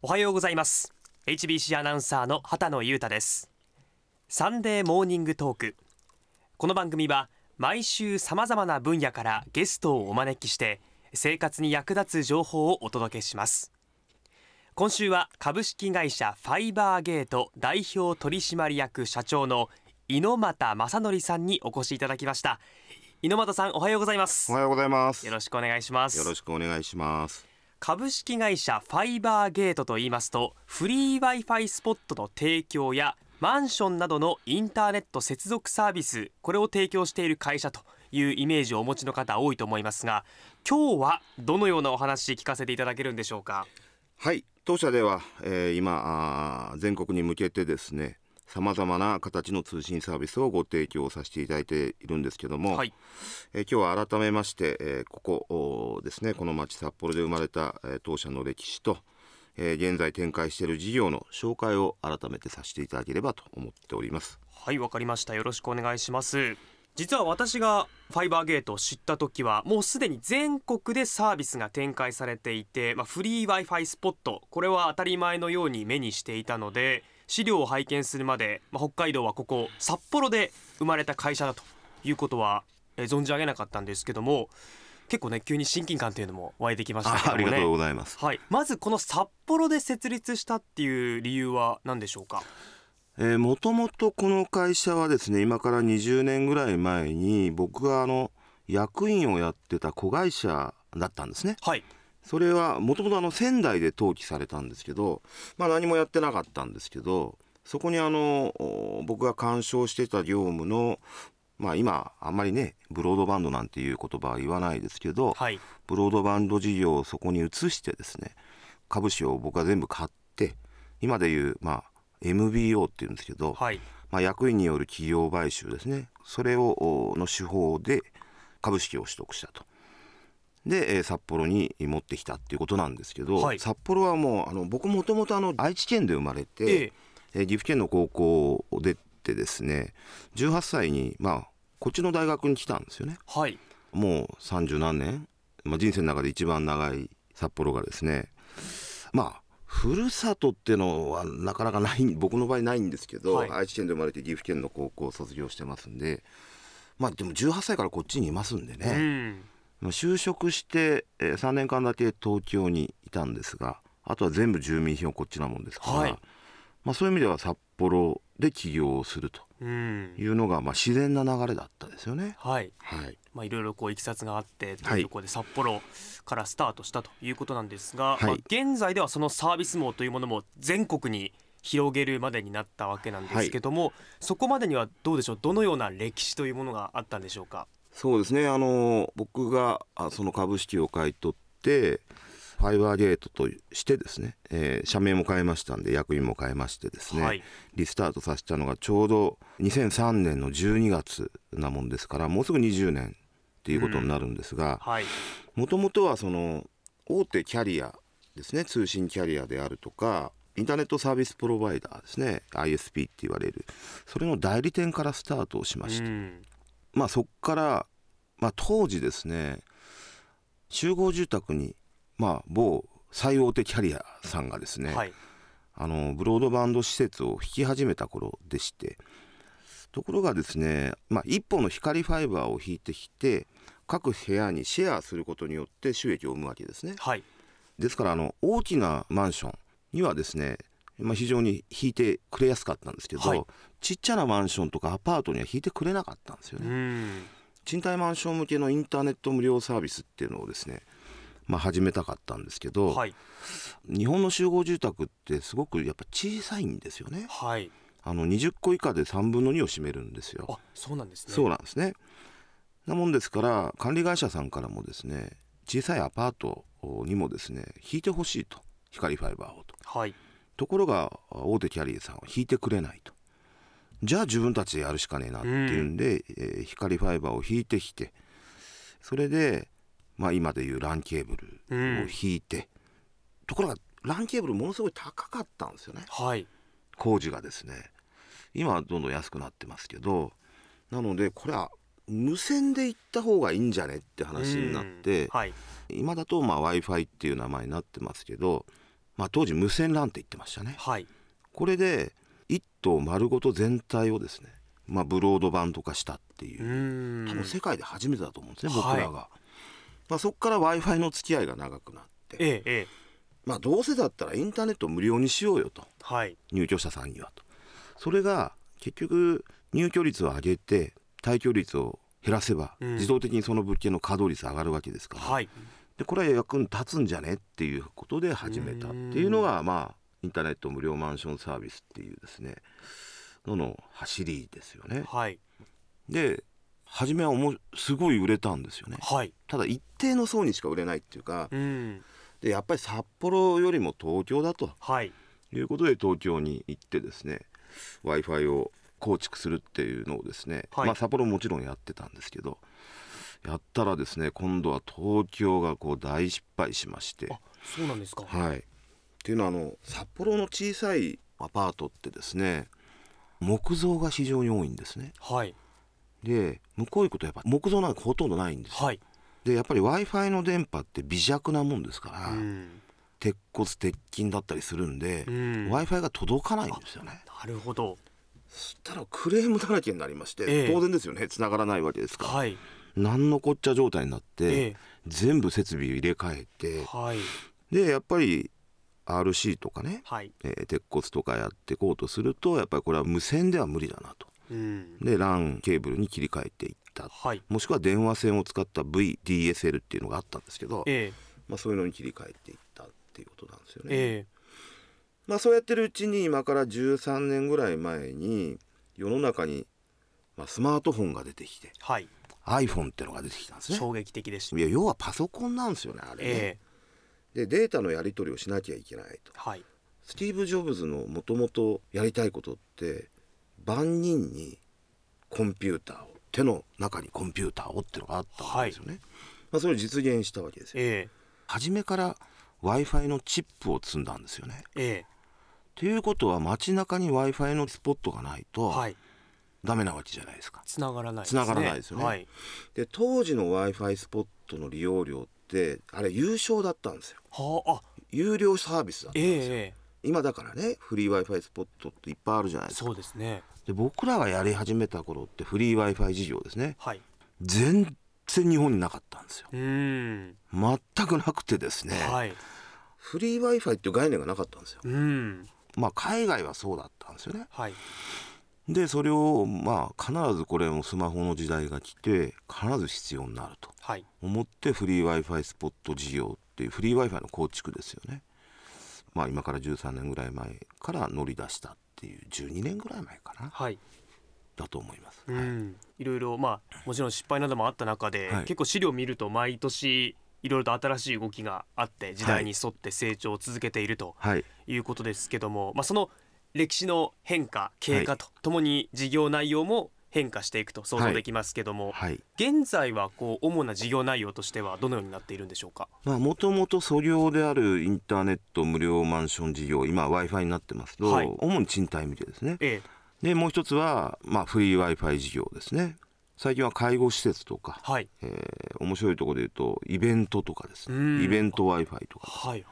おはようございます。HBC アナウンサーの畑野裕太です。サンデーモーニングトーク。この番組は毎週さまざまな分野からゲストをお招きして生活に役立つ情報をお届けします。今週は株式会社ファイバーゲート代表取締役社長の猪俣正則さんにお越しいただきました。猪俣さんおはようございます。おはようございます。よろしくお願いします。よろしくお願いします株式会社ファイバーゲートと言いますとフリー Wi-Fi スポットの提供やマンションなどのインターネット接続サービスこれを提供している会社というイメージをお持ちの方多いと思いますが今日はどのようなお話聞かせていただけるんでしょうか？はい当社では、えー、今全国に向けてですねさまざまな形の通信サービスをご提供させていただいているんですけども、はい、えー、今日は改めまして、えー、ここですねこの町札幌で生まれた、えー、当社の歴史と、えー、現在展開している事業の紹介を改めてさせていただければと思っております。はいわかりました。よろしくお願いします。実は私がファイバーゲートを知った時はもうすでに全国でサービスが展開されていて、まあ、フリー Wi-Fi スポットこれは当たり前のように目にしていたので資料を拝見するまで、まあ、北海道はここ札幌で生まれた会社だということは、えー、存じ上げなかったんですけども結構ね急に親近感というのも湧いてきましたけども、ね、ありがとうございます、はい、まずこの札幌で設立したっていう理由は何でしょうか？えもともとこの会社はですね今から20年ぐらい前に僕があの役員をやってた子会社だったんですね。はいそれはもともと仙台で登記されたんですけど、まあ、何もやってなかったんですけどそこにあの僕が干渉してた業務のまあ今あんまりねブロードバンドなんていう言葉は言わないですけど、はい、ブロードバンド事業をそこに移してですね株式を僕は全部買って今でいうまあ MBO っていうんですけど、はい、まあ、役員による企業買収ですね。それをの手法で株式を取得したと。で、えー、札幌に持ってきたっていうことなんですけど、はい、札幌はもうあの僕もともと愛知県で生まれて、ええ。ー、岐阜県の高校を出てですね18歳にまあこっちの大学に来たんですよね。はい、もう三十何年、まあ、人生の中で一番長い札幌がですねまあふるさとっていうのはなかなかない僕の場合ないんですけど、はい、愛知県で生まれて岐阜県の高校を卒業してますんでまあでも18歳からこっちにいますんでね、うん、就職して、えー、3年間だけ東京にいたんですがあとは全部住民票こっちなもんですから、はい、まあ、そういう意味では札幌で起業をするというのが、まあ、自然な流れだったですよね。はい、はい。まあ、いろいろこういきさつがあってとい。うところで札幌からスタートしたということなんですが、はい、まあ、現在ではそのサービス網というものも全国に広げるまでになったわけなんですけども、はい、そこまでにはどうでしょう？どのような歴史というものがあったんでしょうか？そうですね。あの僕がその株式を買い取ってファイバーゲートとしてですね、えー、社名も変えましたんで役員も変えましてですね、はい、リスタートさせたのがちょうど2003年の12月なもんですからもうすぐ20年っていうことになるんですがもともとはその大手キャリアですね通信キャリアであるとかインターネットサービスプロバイダーですね ISP って言われるそれの代理店からスタートをしまして、まあそこから、まあ、当時ですね集合住宅にまあ、某最大手キャリアさんがですね、はい、あのブロードバンド施設を引き始めた頃でしてところがですね、まあ、一本の光ファイバーを引いてきて各部屋にシェアすることによって収益を生むわけですね。はい、ですからあの大きなマンションにはですねまあ、非常に引いてくれやすかったんですけど、はい、ちっちゃなマンションとかアパートには引いてくれなかったんですよね。賃貸マンション向けのインターネット無料サービスっていうのをですねまあ、始めたかったんですけど、はい、日本の集合住宅ってすごくやっぱ小さいんですよね。はい、あの20個以下で3分の2を占めるんですよ。あそうなんですね。そうなんですね。なもんですから管理会社さんからもですね小さいアパートにもですね引いてほしいと光ファイバーをと。はい、ところが大手キャリアさんは引いてくれないと。じゃあ自分たちでやるしかねえなっていうんで、うん、えー、光ファイバーを引いてきてそれでまあ、今でいう LAN ケーブルを引いて、うん、ところが LAN ケーブルものすごい高かったんですよね、はい、工事がですね。今はどんどん安くなってますけど。なのでこれは無線で行った方がいいんじゃねって話になって、はい、今だと w i f i っていう名前になってますけどまあ、当時無線 LAN って言ってましたね。はい。これで一棟丸ごと全体をですね、まあ、ブロードバンド化したっていう多分世界で初めてだと思うんですね、はい。僕らが、まあ、そこから w i f i の付き合いが長くなって、ええええ。まあ、どうせだったらインターネットを無料にしようよと。はい。入居者さんにはと。それが結局入居率を上げて退去率を減らせば、うん。自動的にその物件の稼働率上がるわけですから、はいでこれは役に立つんじゃね？っていうことで始めたっていうのがまあインターネット無料マンションサービスっていうですねのの走りですよね。はい。で初めはおもすごい売れたんですよね。はい。ただ一定の層にしか売れないっていうかうん。でやっぱり札幌よりも東京だと。はい。いうことで東京に行ってですね w i f i を構築するっていうのをですね、はい。まあ、札幌ももちろんやってたんですけどやったらですね今度は東京がこう大失敗しまして。あそうなんですか。はい。っていうのはあの札幌の小さいアパートってですね木造が非常に多いんですね。はい。で向こう行くとやっぱ木造なんかほとんどないんです。よはい。でやっぱり w i f i の電波って微弱なもんですから、うん。鉄骨鉄筋だったりするんで、うん。W i f i が届かないんですよね。なるほど。そしたらクレームだらけになりまして、ええ。当然ですよね。繋がらないわけですから、はい何のこっちゃ状態になって、え全部設備を入れ替えてえはい。でやっぱり RC とかね、はい。えー鉄骨とかやっていこうとするとやっぱりこれは無線では無理だなと。うん。で LAN ケーブルに切り替えていった。はい。もしくは電話線を使った VDSL っていうのがあったんですけど、ええ。まあ、そういうのに切り替えていったっていうことなんですよね。えまあ、そうやってるうちに今から13年ぐらい前に世の中に、まあ、スマートフォンが出てきてえはい iPhone っていうのが出てきたんですね。衝撃的でした。いや要はパソコンなんですよねあれね、ええ。でデータのやり取りをしなきゃいけないと。はい。スティーブ・ジョブズのもともとやりたいことって万人にコンピューターを手の中にコンピューターをっていうのがあったんですよね、まあ、それを実現したわけですよ。え初めから w i f i のチップを積んだんですよね。ええ。ということは街中に w i f i のスポットがないえとはいダメなわけじゃないですか。つながらないです繋がらないですよね。はい。で当時の w i f i スポットの利用料ってあれ有償だったんですよ。はああ。有料サービスだったんええですよ、ええ今だからねフリー w i f i スポットっていっぱいあるじゃないですか。そうですね。で僕らがやり始めた頃ってフリー w i f i 事業ですね。はい。全然日本になかったんですよ。うーん。全くなくてですね、はい。フリー w i f i っていう概念がなかったんですよ。うん。まあ海外はそうだったんですよね。はいでそれをまあ必ずこれもスマホの時代が来て必ず必要になるとはい。思ってフリー w i f i スポット事業っていうフリー w i f i の構築ですよね。まあ今から13年ぐらい前から乗り出したっていう12年ぐらい前かなはい。だと思います、うん。い。ろいろまあもちろん失敗などもあった中で、はい。結構資料を見ると毎年いろいろと新しい動きがあって時代に沿って成長を続けているとはい。いうことですけども、まあ、その歴史の変化経過とともに事業内容も変化していくと想像できますけども、はい。現在はこう主な事業内容としてはどのようになっているんでしょうか？まあもともと素業であるインターネット無料マンション事業今 w i f i になってますけど、はい。主に賃貸向けですね。えでもう一つは、まあ、フリー w i f i 事業ですね。最近は介護施設とかえ、はい。えー面白いところで言うとイベントとかですうん。ねイベント w i f i とかはい。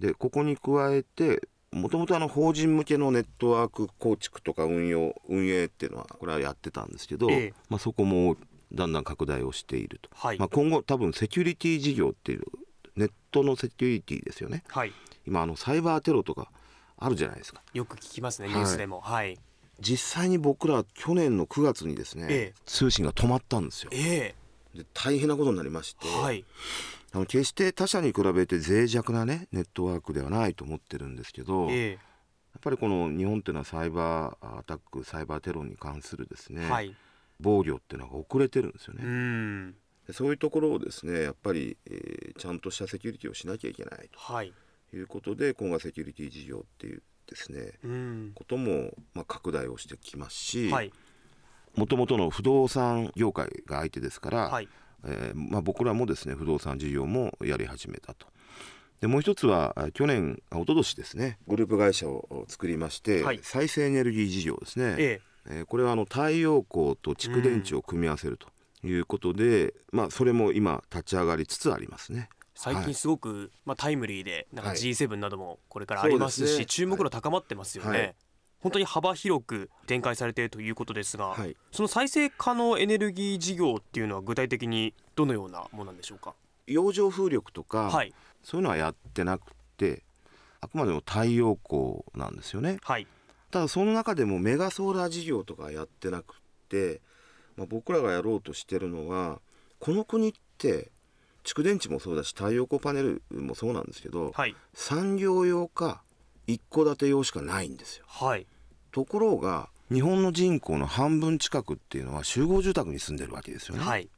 でここに加えてもともと法人向けのネットワーク構築とか運用運営っていうのはこれはやってたんですけど、ええ。まあ、そこもだんだん拡大をしていると、はい。まあ、今後多分セキュリティ事業っていうネットのセキュリティですよね。はい。今あのサイバーテロとかあるじゃないですか。よく聞きますねはい。ニュースでも。はい、実際に僕ら去年の9月にですね、ええ。通信が止まったんですよ。えで大変なことになりまして、えはいあの決して他社に比べて脆弱なねネットワークではないと思ってるんですけど、やっえぱりこの日本っていうのはサイバーアタックサイバーテロに関するですね、えはい。防御っていうのが遅れてるんですようね、そういうところをですねやっぱり、えーちゃんとしたセキュリティをしなきゃいけないはい。ということで今後はセキュリティ事業っていうですねうん。ことも、まあ、拡大をしてきますし、はい。もともとの不動産業界が相手ですから、はいえーまあ、僕らもですね不動産事業もやり始めたと。でもう一つはあ去年あ一昨年ですねグループ会社を作りまして、はい。再生エネルギー事業ですね、ええ。ーこれはあの太陽光と蓄電池を組み合わせるということで、まあ、それも今立ち上がりつつありますね。え最近すごく、まあ、タイムリーでなんかはい。G7 などもこれからありますし、そうですね。注目度高まってますよね、はい本当に幅広く展開されているということですが、はい。その再生可能エネルギー事業っていうのは具体的にどのようなものなんでしょうか？洋上風力とか、はい。そういうのはやってなくてあくまでも太陽光なんですよね。はい。ただその中でもメガソーラー事業とかやってなくって、まあ、僕らがやろうとしてるのはこの国って蓄電池もそうだし太陽光パネルもそうなんですけど、はい。産業用か一戸建て用しかないんですよ。はい。ところが日本の人口の半分近くっていうのは集合住宅に住んでるわけですよね、はい。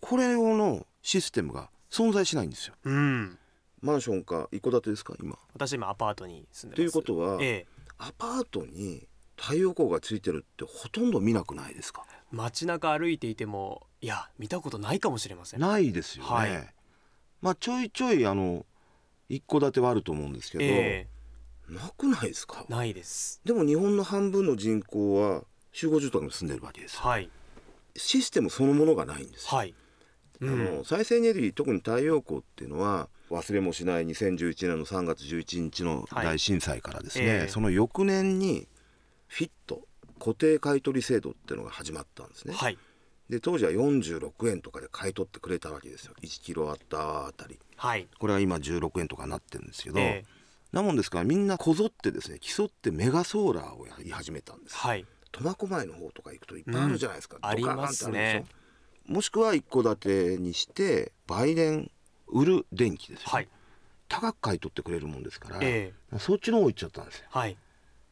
これ用のシステムが存在しないんですよ。うん。マンションか一戸建てですか今。私今アパートに住んでということは、ええ。アパートに太陽光がついてるってほとんど見なくないですか？街中歩いていてもいや見たことないかもしれません。ないですよね、はい。まあちょいちょいあの一戸建てはあると思うんですけど、えなくないですか？えないです。でも日本の半分の人口は集合住宅に住んでるわけですよ。はい。システムそのものがないんですよ、はい、あの再生エネルギー特に太陽光っていうのは忘れもしない2011年の3月11日の大震災からですね、はいええ。その翌年にフィット固定買取制度っていうのが始まったんですね、はい。で当時は46円とかで買い取ってくれたわけですよ。1キロワットアワーあたり。はい。これは今16円とかなってるんですけど、ええなもんですからみんなこぞってですね競ってメガソーラーをやり始めたんです。はい。苫小牧の方とか行くといっぱいあるじゃないですか、うんありますね。もしくは一戸建てにして売電売る電気ですよ、はい。高く買い取ってくれるもんですから、えそっちの方行っちゃったんですよ。はい。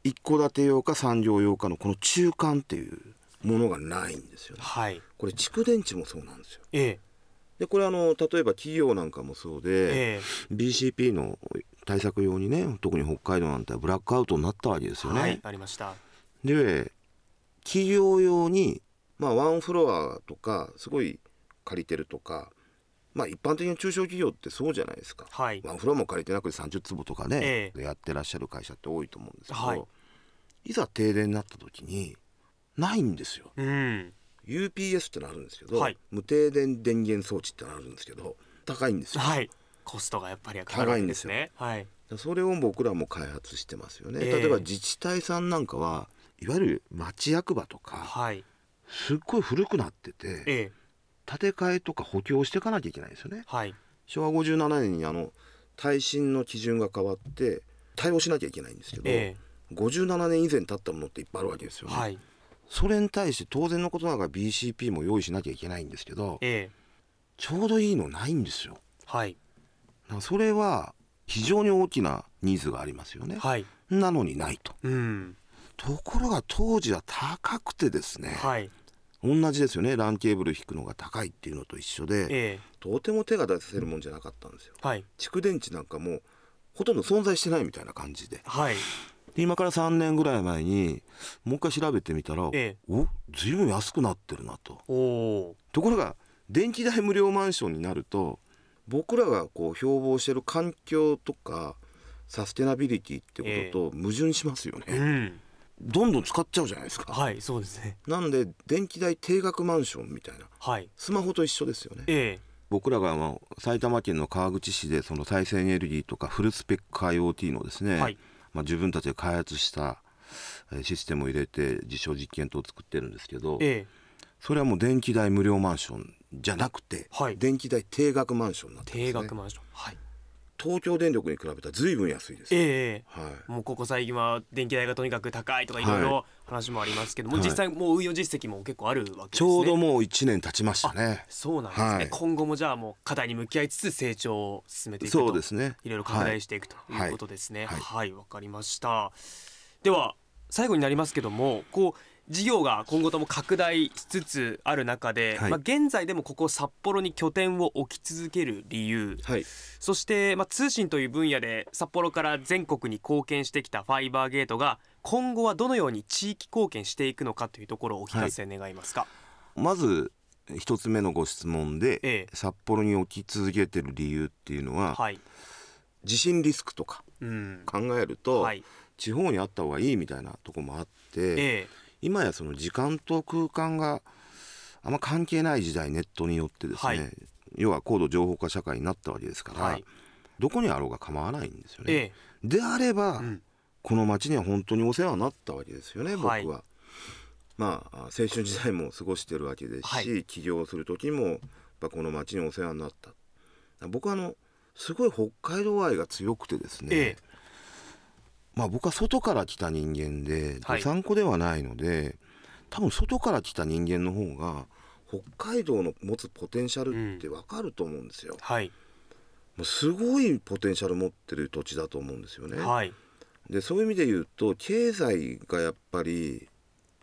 一戸建て用か産業用かのこの中間っていうものがないんですよね。はい。これ蓄電池もそうなんですよ。ええでこれあの例えば企業なんかもそうで、ええ。BCP の対策用にね特に北海道なんてブラックアウトになったわけですよね、はいありました。で企業用にまあワンフロアとかすごい借りてるとかまあ一般的な中小企業ってそうじゃないですか、はい。ワンフロアも借りてなくて30坪とかね、え。やってらっしゃる会社って多いと思うんですけど、はい。い、ざ停電になった時にないんですよ。うん UPS ってのあるんですけど、はい。無停電電源装置ってのあるんですけど高いんですよ、はい。コストがやっぱりかかるわけですねはい。それを僕らも開発してますよね、ええ。例えば自治体さんなんかはいわゆる町役場とかはい。すっごい古くなっててええ。建て替えとか補強をしていかなきゃいけないんですよね。はい。昭和57年にあの耐震の基準が変わって対応しなきゃいけないんですけど、え57年以前経ったものっていっぱいあるわけですよね、えはいそれに対して当然のことながら BCP も用意しなきゃいけないんですけどええ。ちょうどいいのないんですよ。はい。それは非常に大きなニーズがありますよね。はい。なのにないと。うん。ところが当時は高くてですねはい。同じですよね。ランケーブル引くのが高いっていうのと一緒でええ。とても手が出せるもんじゃなかったんですよ。はい。蓄電池なんかもうほとんど存在してないみたいな感じで。はいで今から3年ぐらい前にもう一回調べてみたら、ええ。おずいぶん安くなってるなと。ところが電気代無料マンションになると僕らがこう標榜してる環境とかサステナビリティってことと矛盾しますよね、うん。どんどん使っちゃうじゃないですか。はいそうですね。なんで電気代定額マンションみたいな。はい。スマホと一緒ですよね。ええ。僕らがまあ埼玉県の川口市でその再生エネルギーとかフルスペック IoT のですね、はいまあ、自分たちで開発したえーシステムを入れて実証実験等を作ってるんですけどええ。それはもう電気代無料マンションじゃなくて、はい。電気代定額マンションになってます、ね、定額マンション。はい。東京電力に比べたら随分安いです、ええ。はい、もうここ最近は電気代がとにかく高いとかいろいろ話もありますけども、はい。実際もう運用実績も結構あるわけですね。ちょうどもう1年経ちましたね。そうなんですね、はい。今後もじゃあもう課題に向き合いつつ成長を進めていくとそうですね。いろいろ拡大していくということですね。はい。はいわ、かりました。では最後になりますけどもこう事業が今後とも拡大しつつある中で、はい。まあ、現在でもここ札幌に拠点を置き続ける理由。はい。そして、まあ、通信という分野で札幌から全国に貢献してきたファイバーゲートが今後はどのように地域貢献していくのかというところをお聞かせ願いますか。まず一つ目のご質問で、ええ。札幌に置き続けてる理由っていうのは、はい、地震リスクとかうん。考えると、はい。地方にあった方がいいみたいなとこもあって、ええ今やその時間と空間があんま関係ない時代ネットによってですね、はい。要は高度情報化社会になったわけですから、はい、どこにあろうが構わないんですよね。ええ、であれば、うん、この町には本当にお世話になったわけですよね僕は。はいまあ青春時代も過ごしてるわけですし、はい、起業する時もこの町にお世話になった。僕はあのすごい北海道愛が強くてですね、ええ、まあ僕は外から来た人間でどさんこではないので、はい、多分外から来た人間の方が北海道の持つポテンシャルって分かると思うんですよ。うんはい、もうすごいポテンシャル持ってる土地だと思うんですよね。はい、でそういう意味で言うと経済がやっぱり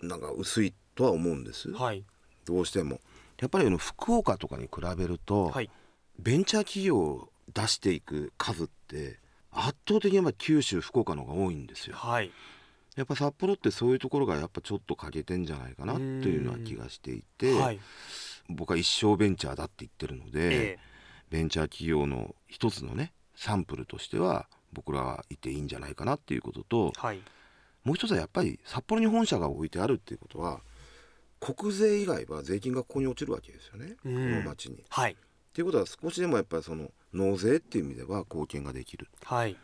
なんか薄いとは思うんです、はい、どうしても。やっぱりの福岡とかに比べると、はい、ベンチャー企業を出していく数って圧倒的にやっぱ九州福岡の方が多いんですよ。はい、やっぱ札幌ってそういうところがやっぱちょっと欠けてんじゃないかなというような気がしていて、はい、僕は一生ベンチャーだって言ってるので、えー、ベンチャー企業の一つのねサンプルとしては僕らはいていいんじゃないかなっていうことと、はい、もう一つはやっぱり札幌に本社が置いてあるっていうことは国税以外は税金がここに落ちるわけですよね、この町に。はい、っていうことは少しでもやっぱりその納税っていう意味では貢献ができる、はい、っ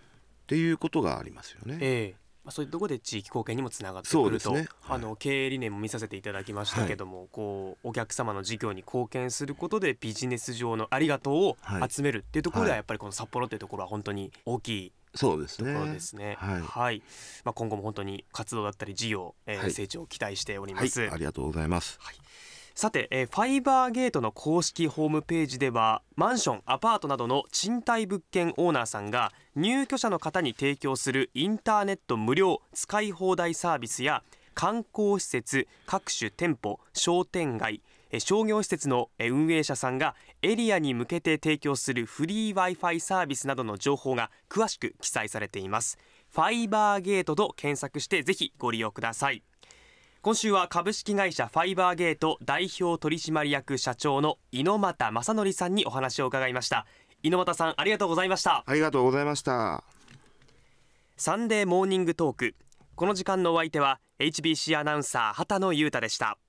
ていうことがありますよね。えーまあ、そういうところで地域貢献にもつながってくると、ねはい、あの経営理念も見させていただきましたけども、はい、こうお客様の事業に貢献することでビジネス上のありがとうを集めるっていうところではやっぱりこの札幌っていうところは本当に大きいそうですね。ところですね。はい。はい、まあ今後も本当に活動だったり事業、えー、はい、成長を期待しております、はい、ありがとうございます。はい。さて、えー、ファイバーゲートの公式ホームページではマンションアパートなどの賃貸物件オーナーさんが入居者の方に提供するインターネット無料使い放題サービスや観光施設各種店舗商店街商業施設の運営者さんがエリアに向けて提供するフリー Wi-Fi サービスなどの情報が詳しく記載されています。ファイバーゲートと検索してぜひご利用ください。今週は株式会社ファイバーゲート代表取締役社長の猪俣正則さんにお話を伺いました。猪俣さんありがとうございました。ありがとうございました。サンデーモーニングトーク。この時間のお相手は HBC アナウンサー畑野裕太でした